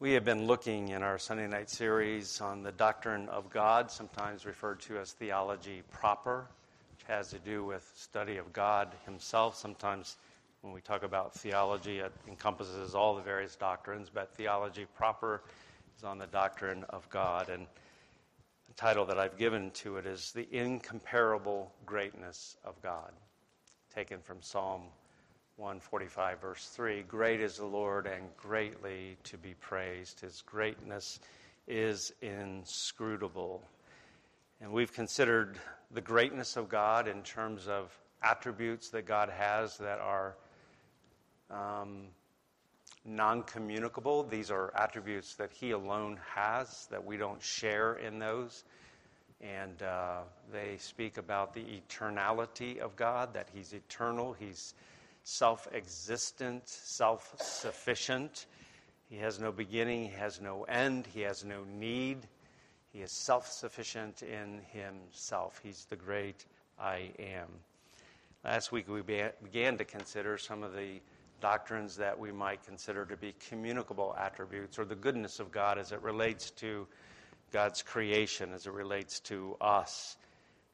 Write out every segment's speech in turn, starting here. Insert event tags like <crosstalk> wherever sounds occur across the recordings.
We have been looking in our Sunday night series on the doctrine of God, sometimes referred to as theology proper, which has to do with study of God Himself. Sometimes when we talk about theology, it encompasses all the various doctrines, but theology proper is on the doctrine of God. And the title that I've given to it is The Incomparable Greatness of God, taken from Psalm 145, verse 3 Great is the Lord and greatly to be praised. His greatness is inscrutable. And we've considered the greatness of God in terms of attributes that God has that are um, non communicable. These are attributes that He alone has, that we don't share in those. And uh, they speak about the eternality of God, that He's eternal, He's self existent, self sufficient. He has no beginning, he has no end, he has no need. He is self sufficient in himself. He's the great I am. Last week we began to consider some of the doctrines that we might consider to be communicable attributes or the goodness of God as it relates to God's creation, as it relates to us.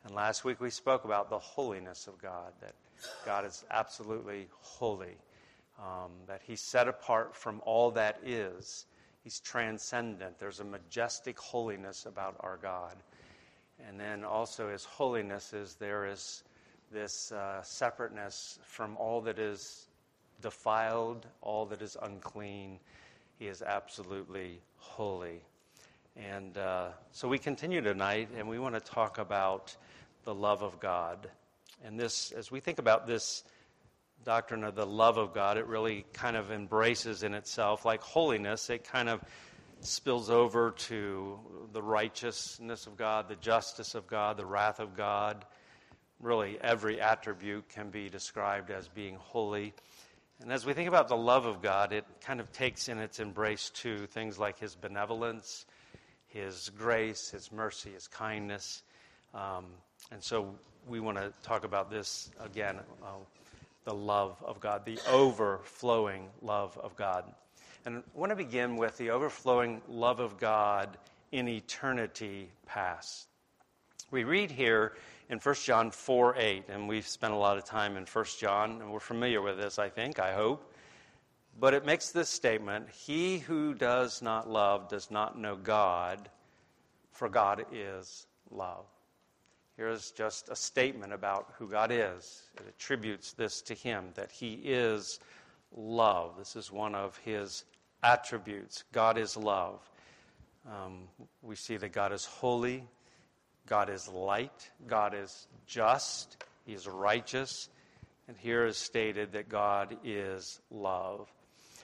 And last week we spoke about the holiness of God, that God is absolutely holy, um, that He's set apart from all that is. He's transcendent. There's a majestic holiness about our God. And then also, His holiness is there is this uh, separateness from all that is defiled, all that is unclean. He is absolutely holy. And uh, so we continue tonight, and we want to talk about the love of God. And this, as we think about this doctrine of the love of God, it really kind of embraces in itself, like holiness, it kind of spills over to the righteousness of God, the justice of God, the wrath of God. Really, every attribute can be described as being holy. And as we think about the love of God, it kind of takes in its embrace to things like His benevolence, His grace, His mercy, His kindness. Um, and so we want to talk about this again uh, the love of God, the overflowing love of God. And I want to begin with the overflowing love of God in eternity past. We read here in 1 John 4 8, and we've spent a lot of time in 1 John, and we're familiar with this, I think, I hope. But it makes this statement He who does not love does not know God, for God is love. Here's just a statement about who God is. It attributes this to Him, that He is love. This is one of His attributes. God is love. Um, we see that God is holy, God is light, God is just, He is righteous. And here is stated that God is love.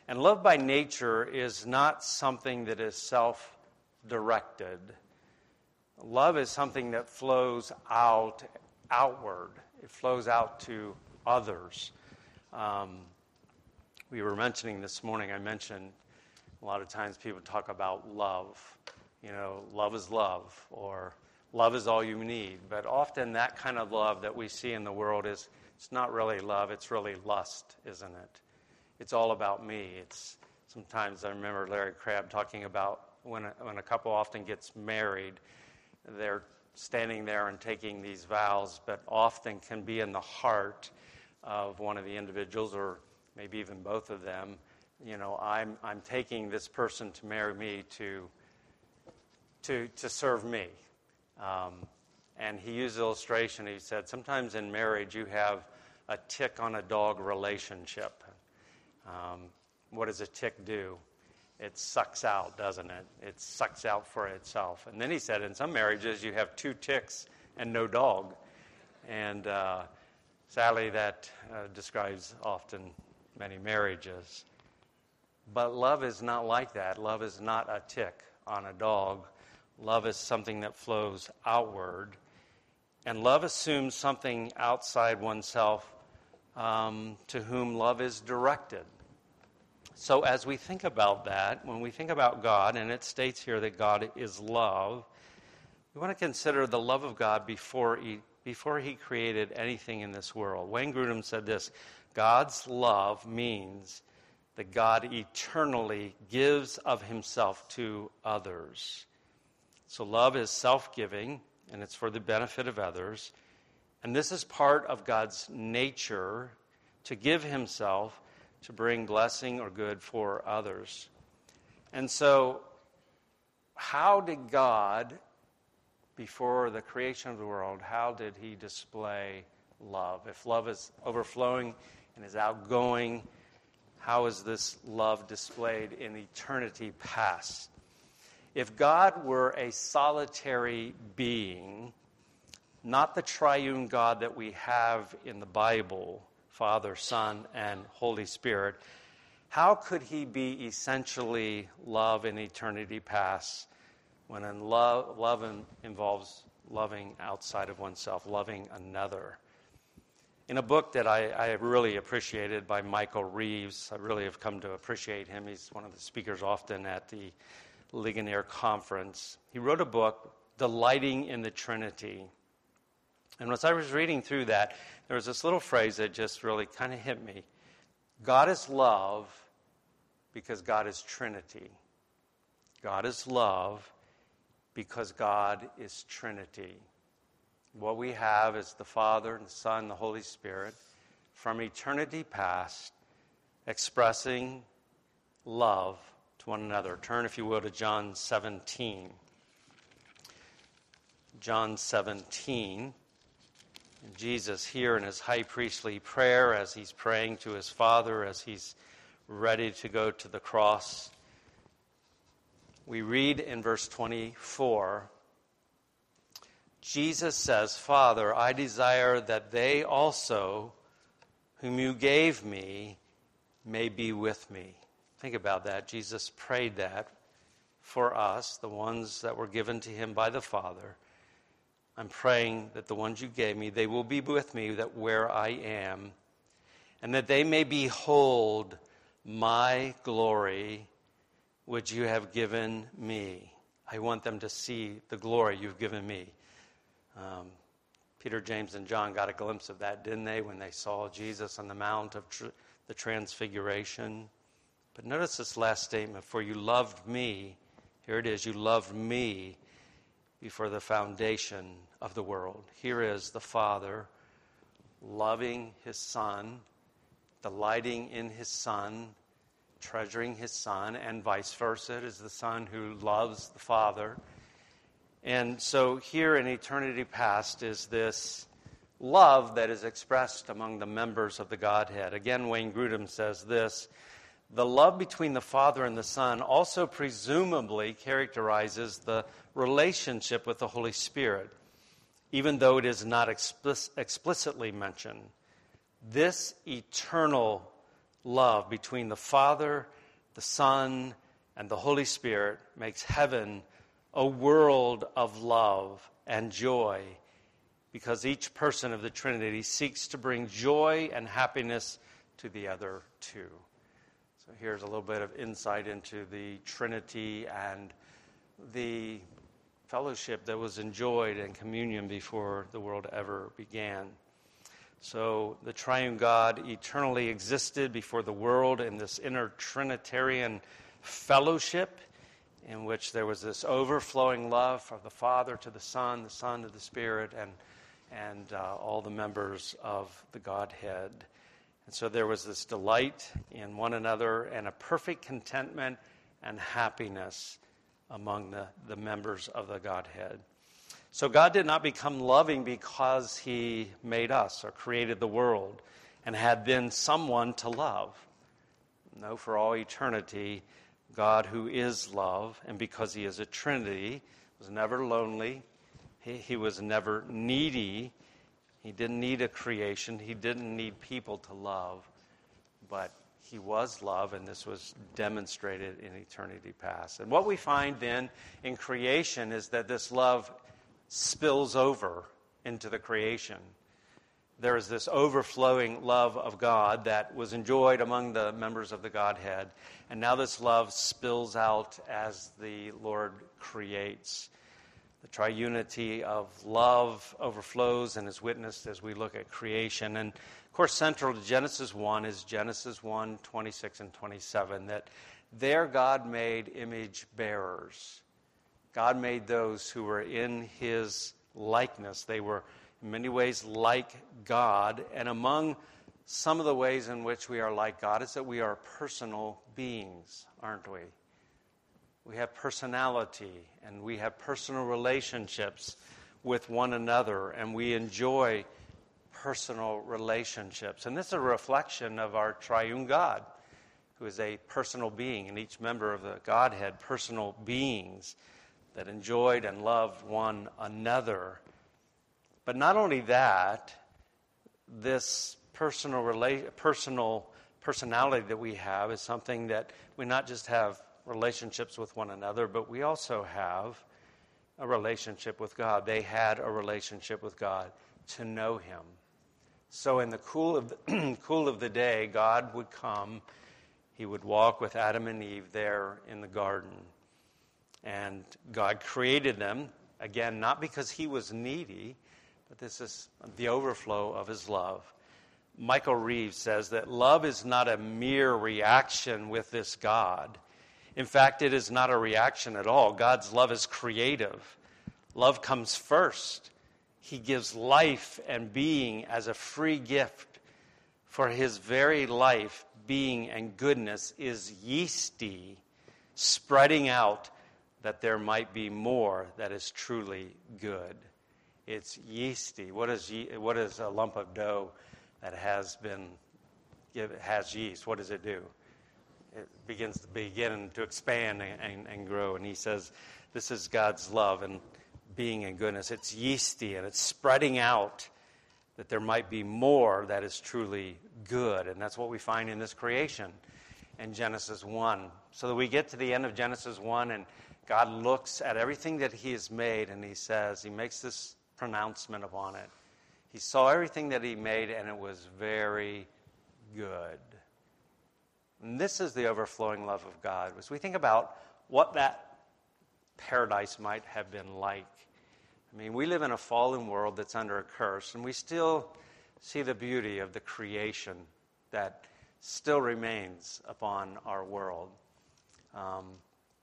And love by nature is not something that is self directed. Love is something that flows out, outward. It flows out to others. Um, we were mentioning this morning, I mentioned a lot of times people talk about love. You know, love is love, or love is all you need. But often that kind of love that we see in the world is it's not really love, it's really lust, isn't it? It's all about me. It's sometimes I remember Larry Crabb talking about when a, when a couple often gets married, they're standing there and taking these vows, but often can be in the heart of one of the individuals, or maybe even both of them. You know, I'm, I'm taking this person to marry me to, to, to serve me. Um, and he used illustration. He said, sometimes in marriage you have a tick on a dog relationship. Um, what does a tick do? It sucks out, doesn't it? It sucks out for itself. And then he said, in some marriages, you have two ticks and no dog. And uh, sadly, that uh, describes often many marriages. But love is not like that. Love is not a tick on a dog. Love is something that flows outward. And love assumes something outside oneself um, to whom love is directed. So, as we think about that, when we think about God, and it states here that God is love, we want to consider the love of God before he, before he created anything in this world. Wayne Grudem said this God's love means that God eternally gives of himself to others. So, love is self giving, and it's for the benefit of others. And this is part of God's nature to give himself to bring blessing or good for others. And so, how did God, before the creation of the world, how did he display love? If love is overflowing and is outgoing, how is this love displayed in eternity past? If God were a solitary being, not the triune God that we have in the Bible, Father, Son, and Holy Spirit, how could he be essentially love in eternity past when in love, love involves loving outside of oneself, loving another? In a book that I, I really appreciated by Michael Reeves, I really have come to appreciate him. He's one of the speakers often at the Ligonier Conference. He wrote a book, Delighting in the Trinity. And as I was reading through that, there was this little phrase that just really kind of hit me God is love because God is Trinity. God is love because God is Trinity. What we have is the Father and the Son and the Holy Spirit from eternity past expressing love to one another. Turn, if you will, to John 17. John 17. Jesus, here in his high priestly prayer, as he's praying to his Father, as he's ready to go to the cross, we read in verse 24 Jesus says, Father, I desire that they also, whom you gave me, may be with me. Think about that. Jesus prayed that for us, the ones that were given to him by the Father. I'm praying that the ones you gave me, they will be with me that where I am, and that they may behold my glory which you have given me. I want them to see the glory you've given me. Um, Peter, James, and John got a glimpse of that, didn't they, when they saw Jesus on the Mount of tr- the Transfiguration? But notice this last statement For you loved me, here it is, you loved me before the foundation of the world. Here is the Father loving his Son, delighting in his Son, treasuring his Son, and vice versa. It is the Son who loves the Father and so here in eternity past is this love that is expressed among the members of the Godhead. Again, Wayne Grudem says this the love between the Father and the Son also presumably characterizes the relationship with the Holy Spirit, even though it is not explic- explicitly mentioned. This eternal love between the Father, the Son, and the Holy Spirit makes heaven a world of love and joy because each person of the Trinity seeks to bring joy and happiness to the other two. So here's a little bit of insight into the Trinity and the fellowship that was enjoyed in communion before the world ever began. So the triune God eternally existed before the world in this inner Trinitarian fellowship in which there was this overflowing love from the Father to the Son, the Son to the Spirit, and, and uh, all the members of the Godhead. And so there was this delight in one another and a perfect contentment and happiness among the, the members of the Godhead. So God did not become loving because he made us or created the world and had then someone to love. No, for all eternity, God, who is love, and because he is a Trinity, was never lonely. He, he was never needy. He didn't need a creation. He didn't need people to love. But he was love, and this was demonstrated in eternity past. And what we find then in creation is that this love spills over into the creation there is this overflowing love of God that was enjoyed among the members of the Godhead. And now this love spills out as the Lord creates. The triunity of love overflows and is witnessed as we look at creation. And of course, central to Genesis 1 is Genesis 1 26 and 27, that there God made image bearers. God made those who were in his likeness. They were in many ways like God. And among some of the ways in which we are like God is that we are personal beings, aren't we? We have personality and we have personal relationships with one another, and we enjoy personal relationships. And this is a reflection of our triune God, who is a personal being, and each member of the Godhead, personal beings that enjoyed and loved one another. But not only that, this personal, rela- personal personality that we have is something that we not just have relationships with one another, but we also have a relationship with God. They had a relationship with God to know Him. So, in the cool of the, <clears throat> cool of the day, God would come. He would walk with Adam and Eve there in the garden. And God created them, again, not because He was needy, but this is the overflow of His love. Michael Reeves says that love is not a mere reaction with this God. In fact, it is not a reaction at all. God's love is creative. Love comes first. He gives life and being as a free gift. For his very life, being, and goodness is yeasty, spreading out that there might be more that is truly good. It's yeasty. What is, ye- what is a lump of dough that has been has yeast? What does it do? It begins to begin to expand and, and, and grow. And he says, this is God's love and being and goodness. It's yeasty and it's spreading out that there might be more that is truly good. And that's what we find in this creation in Genesis 1. So that we get to the end of Genesis 1 and God looks at everything that He has made and He says, He makes this pronouncement upon it. He saw everything that He made and it was very good. And this is the overflowing love of God. As we think about what that paradise might have been like. I mean, we live in a fallen world that's under a curse, and we still see the beauty of the creation that still remains upon our world. Um,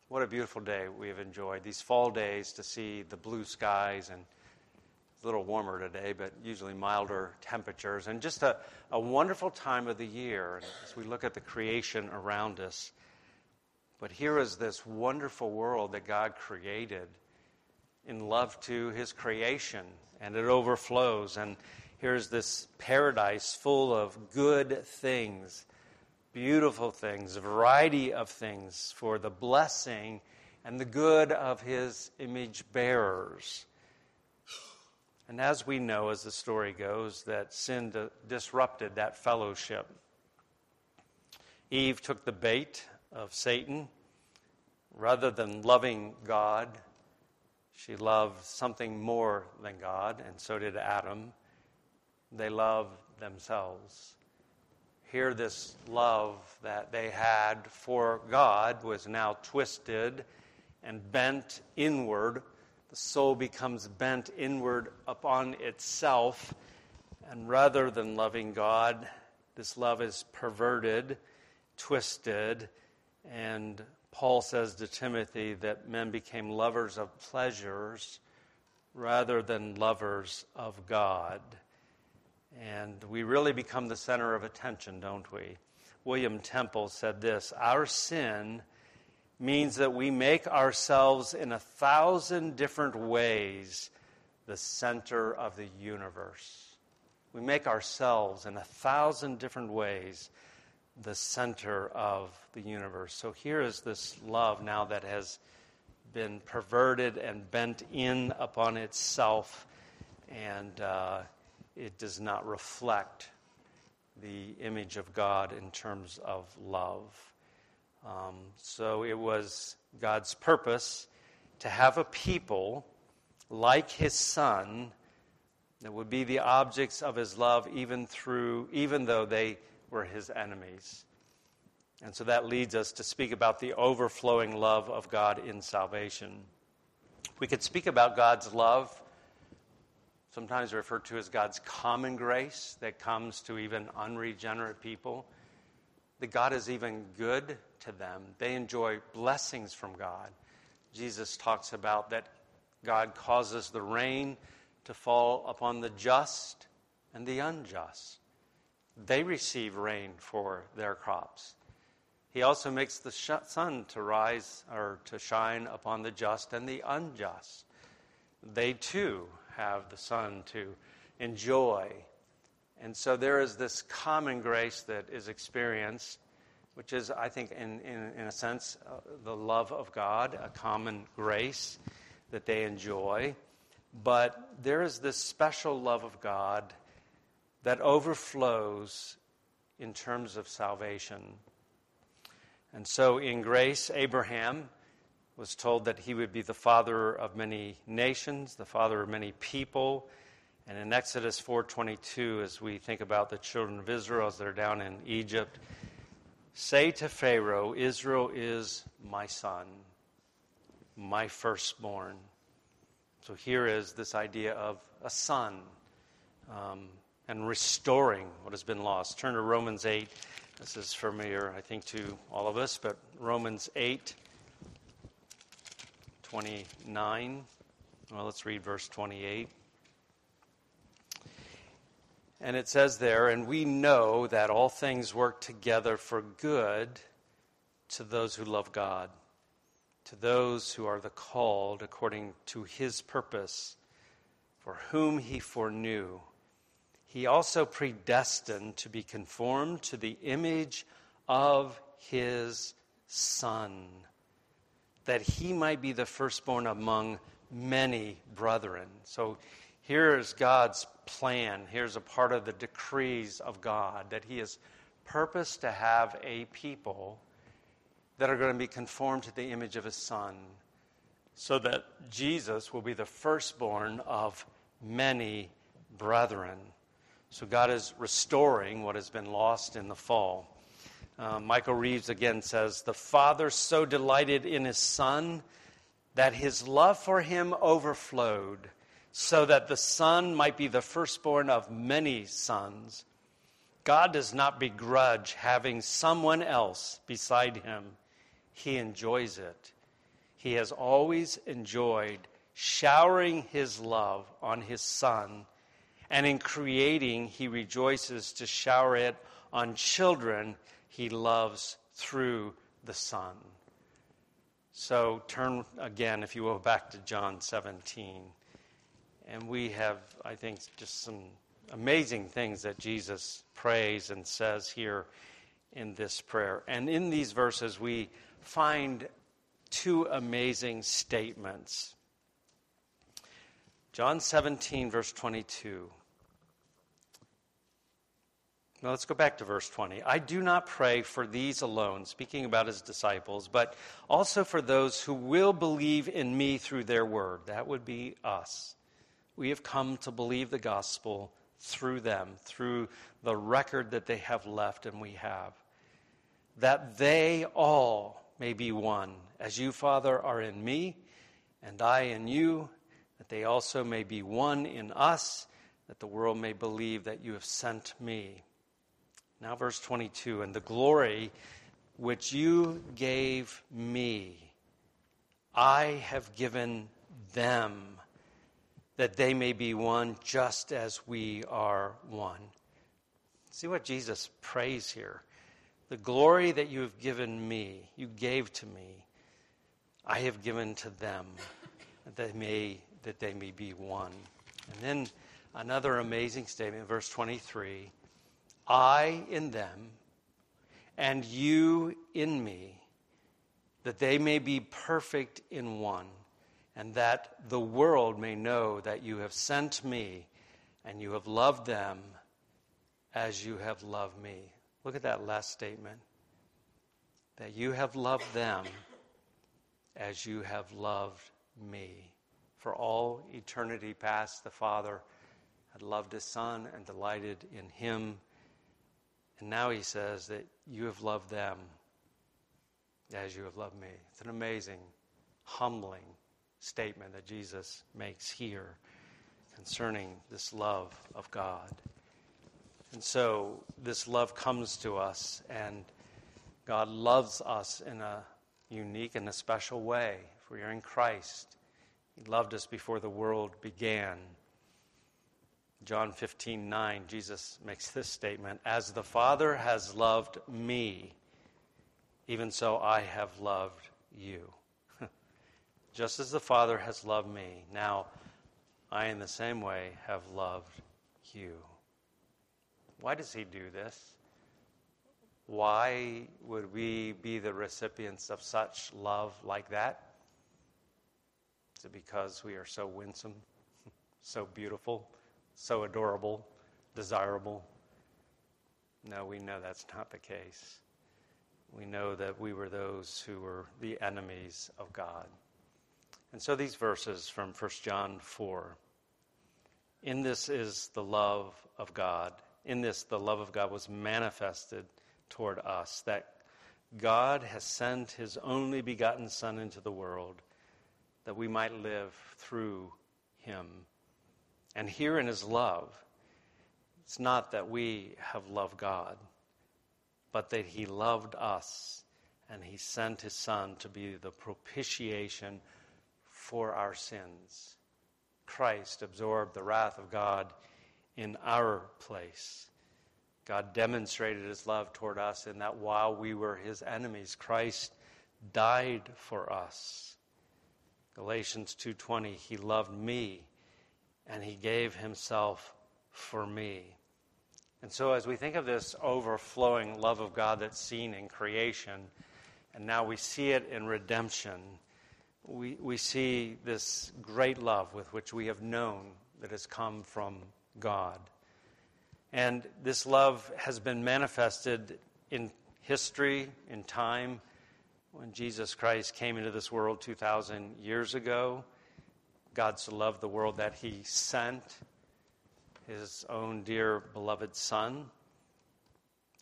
what a beautiful day we have enjoyed. These fall days to see the blue skies and a little warmer today, but usually milder temperatures, and just a, a wonderful time of the year as we look at the creation around us. But here is this wonderful world that God created in love to his creation, and it overflows. And here's this paradise full of good things beautiful things, variety of things for the blessing and the good of his image bearers. And as we know, as the story goes, that sin disrupted that fellowship. Eve took the bait of Satan. Rather than loving God, she loved something more than God, and so did Adam. They loved themselves here this love that they had for God was now twisted and bent inward. The soul becomes bent inward upon itself. And rather than loving God, this love is perverted, twisted. And Paul says to Timothy that men became lovers of pleasures rather than lovers of God. And we really become the center of attention, don't we? William Temple said this Our sin means that we make ourselves in a thousand different ways the center of the universe. We make ourselves in a thousand different ways the center of the universe. So here is this love now that has been perverted and bent in upon itself and. Uh, it does not reflect the image of God in terms of love. Um, so it was God's purpose to have a people like his son that would be the objects of his love even through even though they were his enemies. And so that leads us to speak about the overflowing love of God in salvation. We could speak about God's love, sometimes referred to as God's common grace that comes to even unregenerate people. That God is even good to them. They enjoy blessings from God. Jesus talks about that God causes the rain to fall upon the just and the unjust. They receive rain for their crops. He also makes the sun to rise or to shine upon the just and the unjust. They too have the sun to enjoy. And so there is this common grace that is experienced, which is, I think, in, in, in a sense, uh, the love of God, a common grace that they enjoy. But there is this special love of God that overflows in terms of salvation. And so in grace, Abraham was told that he would be the father of many nations, the father of many people. And in Exodus 4:22 as we think about the children of Israel as they're down in Egypt, say to Pharaoh, Israel is my son, my firstborn. So here is this idea of a son um, and restoring what has been lost. Turn to Romans 8 this is familiar, I think, to all of us, but Romans 8 29. Well, let's read verse 28. And it says there, and we know that all things work together for good to those who love God, to those who are the called according to his purpose, for whom he foreknew he also predestined to be conformed to the image of his Son, that he might be the firstborn among many brethren. So here's God's plan. Here's a part of the decrees of God that he has purposed to have a people that are going to be conformed to the image of his Son, so that Jesus will be the firstborn of many brethren. So God is restoring what has been lost in the fall. Uh, Michael Reeves again says, The Father so delighted in his Son that his love for him overflowed, so that the Son might be the firstborn of many sons. God does not begrudge having someone else beside him, he enjoys it. He has always enjoyed showering his love on his Son and in creating, he rejoices to shower it on children he loves through the Son. So turn again, if you will, back to John 17. And we have, I think, just some amazing things that Jesus prays and says here in this prayer. And in these verses, we find two amazing statements. John 17, verse 22. Now let's go back to verse 20. I do not pray for these alone, speaking about his disciples, but also for those who will believe in me through their word. That would be us. We have come to believe the gospel through them, through the record that they have left and we have. That they all may be one, as you, Father, are in me, and I in you, that they also may be one in us, that the world may believe that you have sent me. Now, verse 22 and the glory which you gave me, I have given them, that they may be one just as we are one. See what Jesus prays here. The glory that you have given me, you gave to me, I have given to them, that they may, that they may be one. And then another amazing statement, verse 23 I in them, and you in me, that they may be perfect in one, and that the world may know that you have sent me and you have loved them as you have loved me. Look at that last statement. That you have loved them as you have loved me. For all eternity past, the Father had loved his Son and delighted in him and now he says that you have loved them as you have loved me. It's an amazing, humbling statement that Jesus makes here concerning this love of God. And so this love comes to us, and God loves us in a unique and a special way. If we are in Christ, He loved us before the world began. John 15, 9, Jesus makes this statement As the Father has loved me, even so I have loved you. <laughs> Just as the Father has loved me, now I in the same way have loved you. Why does he do this? Why would we be the recipients of such love like that? Is it because we are so winsome, <laughs> so beautiful, so adorable, desirable? No, we know that's not the case. We know that we were those who were the enemies of God. And so these verses from 1 John 4 In this is the love of God in this, the love of God was manifested toward us, that God has sent his only begotten Son into the world that we might live through him. And here in his love, it's not that we have loved God, but that he loved us and he sent his Son to be the propitiation for our sins. Christ absorbed the wrath of God in our place. God demonstrated his love toward us in that while we were his enemies, Christ died for us. Galatians 2:20 he loved me and he gave himself for me. And so as we think of this overflowing love of God that's seen in creation and now we see it in redemption, we, we see this great love with which we have known that has come from God. And this love has been manifested in history, in time. When Jesus Christ came into this world 2,000 years ago, God so loved the world that he sent his own dear beloved Son,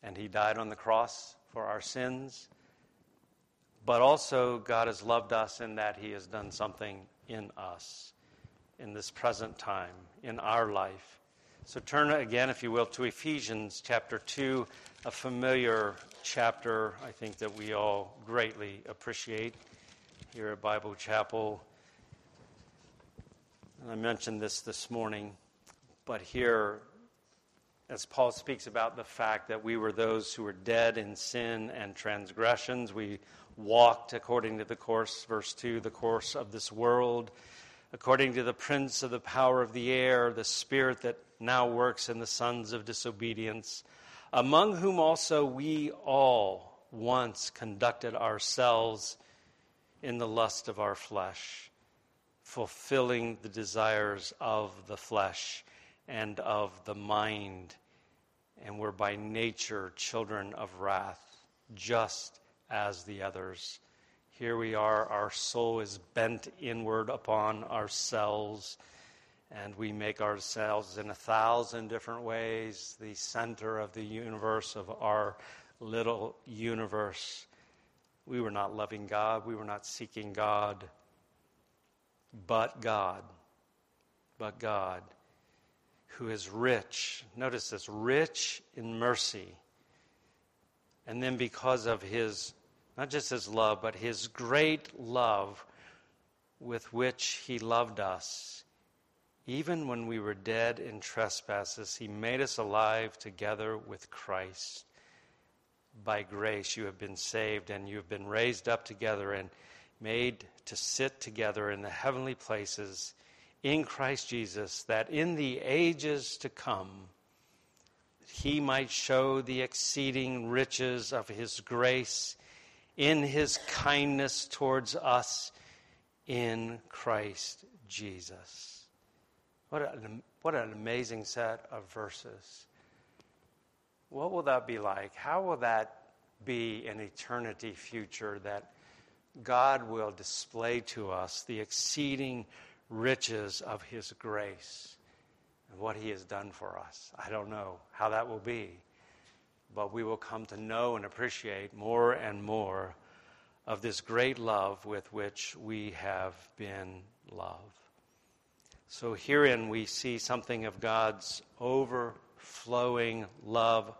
and he died on the cross for our sins. But also, God has loved us in that he has done something in us in this present time, in our life. So turn again, if you will, to Ephesians chapter 2, a familiar chapter I think that we all greatly appreciate here at Bible Chapel. I mentioned this this morning, but here, as Paul speaks about the fact that we were those who were dead in sin and transgressions, we walked according to the course, verse 2, the course of this world according to the prince of the power of the air, the spirit that now works in the sons of disobedience, among whom also we all once conducted ourselves in the lust of our flesh, fulfilling the desires of the flesh and of the mind, and we're by nature children of wrath, just as the others. Here we are, our soul is bent inward upon ourselves, and we make ourselves in a thousand different ways the center of the universe, of our little universe. We were not loving God, we were not seeking God, but God, but God, who is rich, notice this, rich in mercy. And then because of his not just his love, but his great love with which he loved us. Even when we were dead in trespasses, he made us alive together with Christ. By grace you have been saved, and you have been raised up together and made to sit together in the heavenly places in Christ Jesus, that in the ages to come, he might show the exceeding riches of his grace in his kindness towards us in Christ Jesus. What an, what an amazing set of verses. What will that be like? How will that be an eternity future that God will display to us the exceeding riches of his grace and what he has done for us? I don't know how that will be but we will come to know and appreciate more and more of this great love with which we have been loved. So, herein we see something of God's overflowing love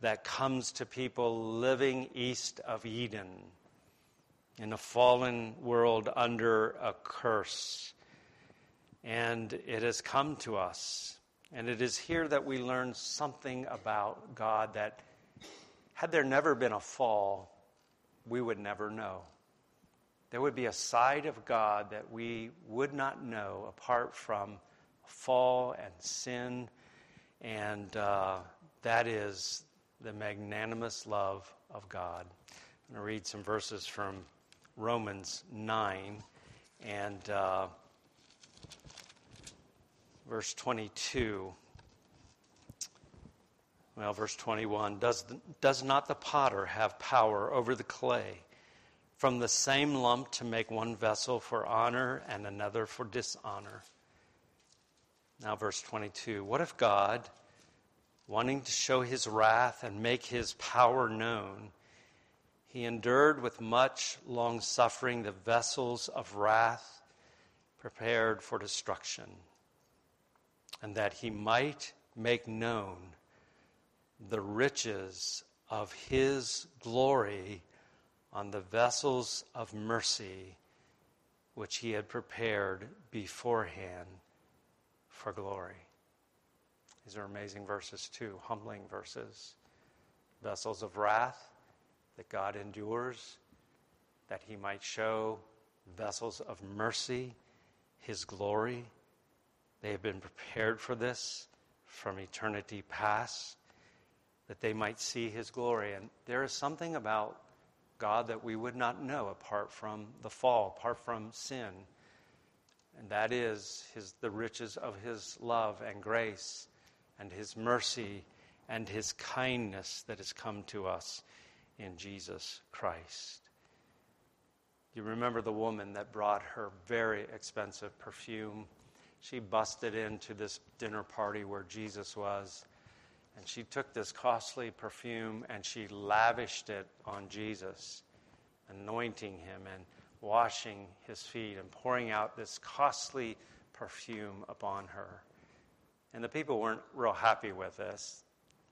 that comes to people living east of Eden in a fallen world under a curse. And it has come to us. And it is here that we learn something about God that, had there never been a fall, we would never know. There would be a side of God that we would not know apart from fall and sin, and uh, that is the magnanimous love of God. I'm going to read some verses from Romans 9 and uh, verse 22. Well, verse 21 does, does not the potter have power over the clay from the same lump to make one vessel for honor and another for dishonor? Now, verse 22 What if God, wanting to show his wrath and make his power known, he endured with much long suffering the vessels of wrath prepared for destruction, and that he might make known the riches of his glory on the vessels of mercy which he had prepared beforehand for glory. These are amazing verses, too, humbling verses. Vessels of wrath that God endures, that he might show vessels of mercy, his glory. They have been prepared for this from eternity past that they might see his glory. And there is something about God that we would not know apart from the fall, apart from sin. And that is his, the riches of his love and grace and his mercy and his kindness that has come to us in Jesus Christ. You remember the woman that brought her very expensive perfume? She busted into this dinner party where Jesus was and she took this costly perfume and she lavished it on Jesus, anointing him and washing his feet and pouring out this costly perfume upon her. And the people weren't real happy with this.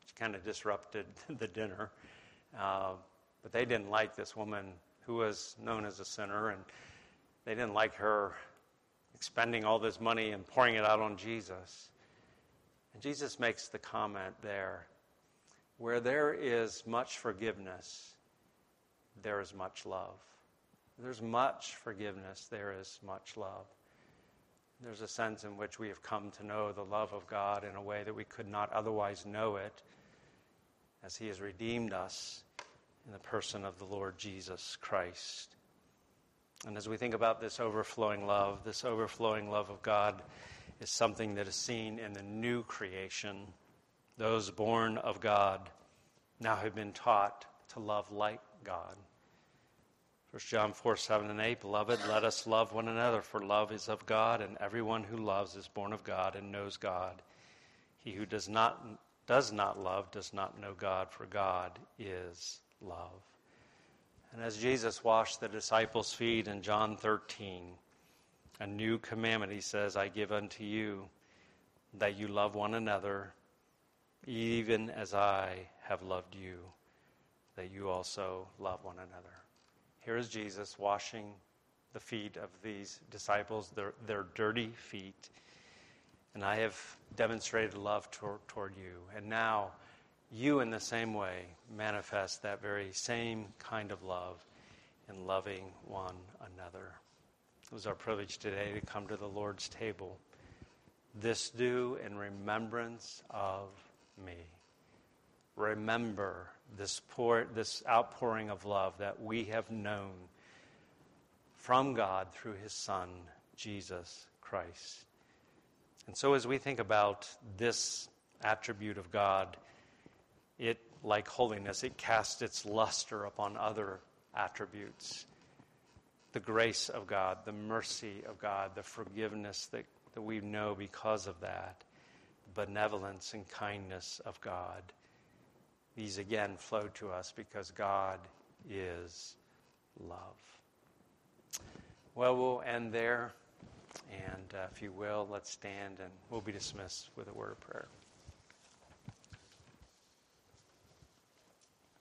It kind of disrupted <laughs> the dinner. Uh, but they didn't like this woman who was known as a sinner, and they didn't like her expending all this money and pouring it out on Jesus. And Jesus makes the comment there where there is much forgiveness, there is much love. There's much forgiveness, there is much love. There's a sense in which we have come to know the love of God in a way that we could not otherwise know it as He has redeemed us in the person of the Lord Jesus Christ. And as we think about this overflowing love, this overflowing love of God, is something that is seen in the new creation. Those born of God now have been taught to love like God. 1 John 4 7 and 8 Beloved, let us love one another, for love is of God, and everyone who loves is born of God and knows God. He who does not, does not love does not know God, for God is love. And as Jesus washed the disciples' feet in John 13, a new commandment, he says, I give unto you, that you love one another, even as I have loved you, that you also love one another. Here is Jesus washing the feet of these disciples, their, their dirty feet. And I have demonstrated love toward, toward you. And now, you, in the same way, manifest that very same kind of love in loving one another. It was our privilege today to come to the Lord's table. This do in remembrance of me. Remember this, pour, this outpouring of love that we have known from God through his Son, Jesus Christ. And so, as we think about this attribute of God, it, like holiness, it casts its luster upon other attributes the grace of God, the mercy of God, the forgiveness that, that we know because of that, the benevolence and kindness of God. These again flow to us because God is love. Well, we'll end there. And uh, if you will, let's stand and we'll be dismissed with a word of prayer.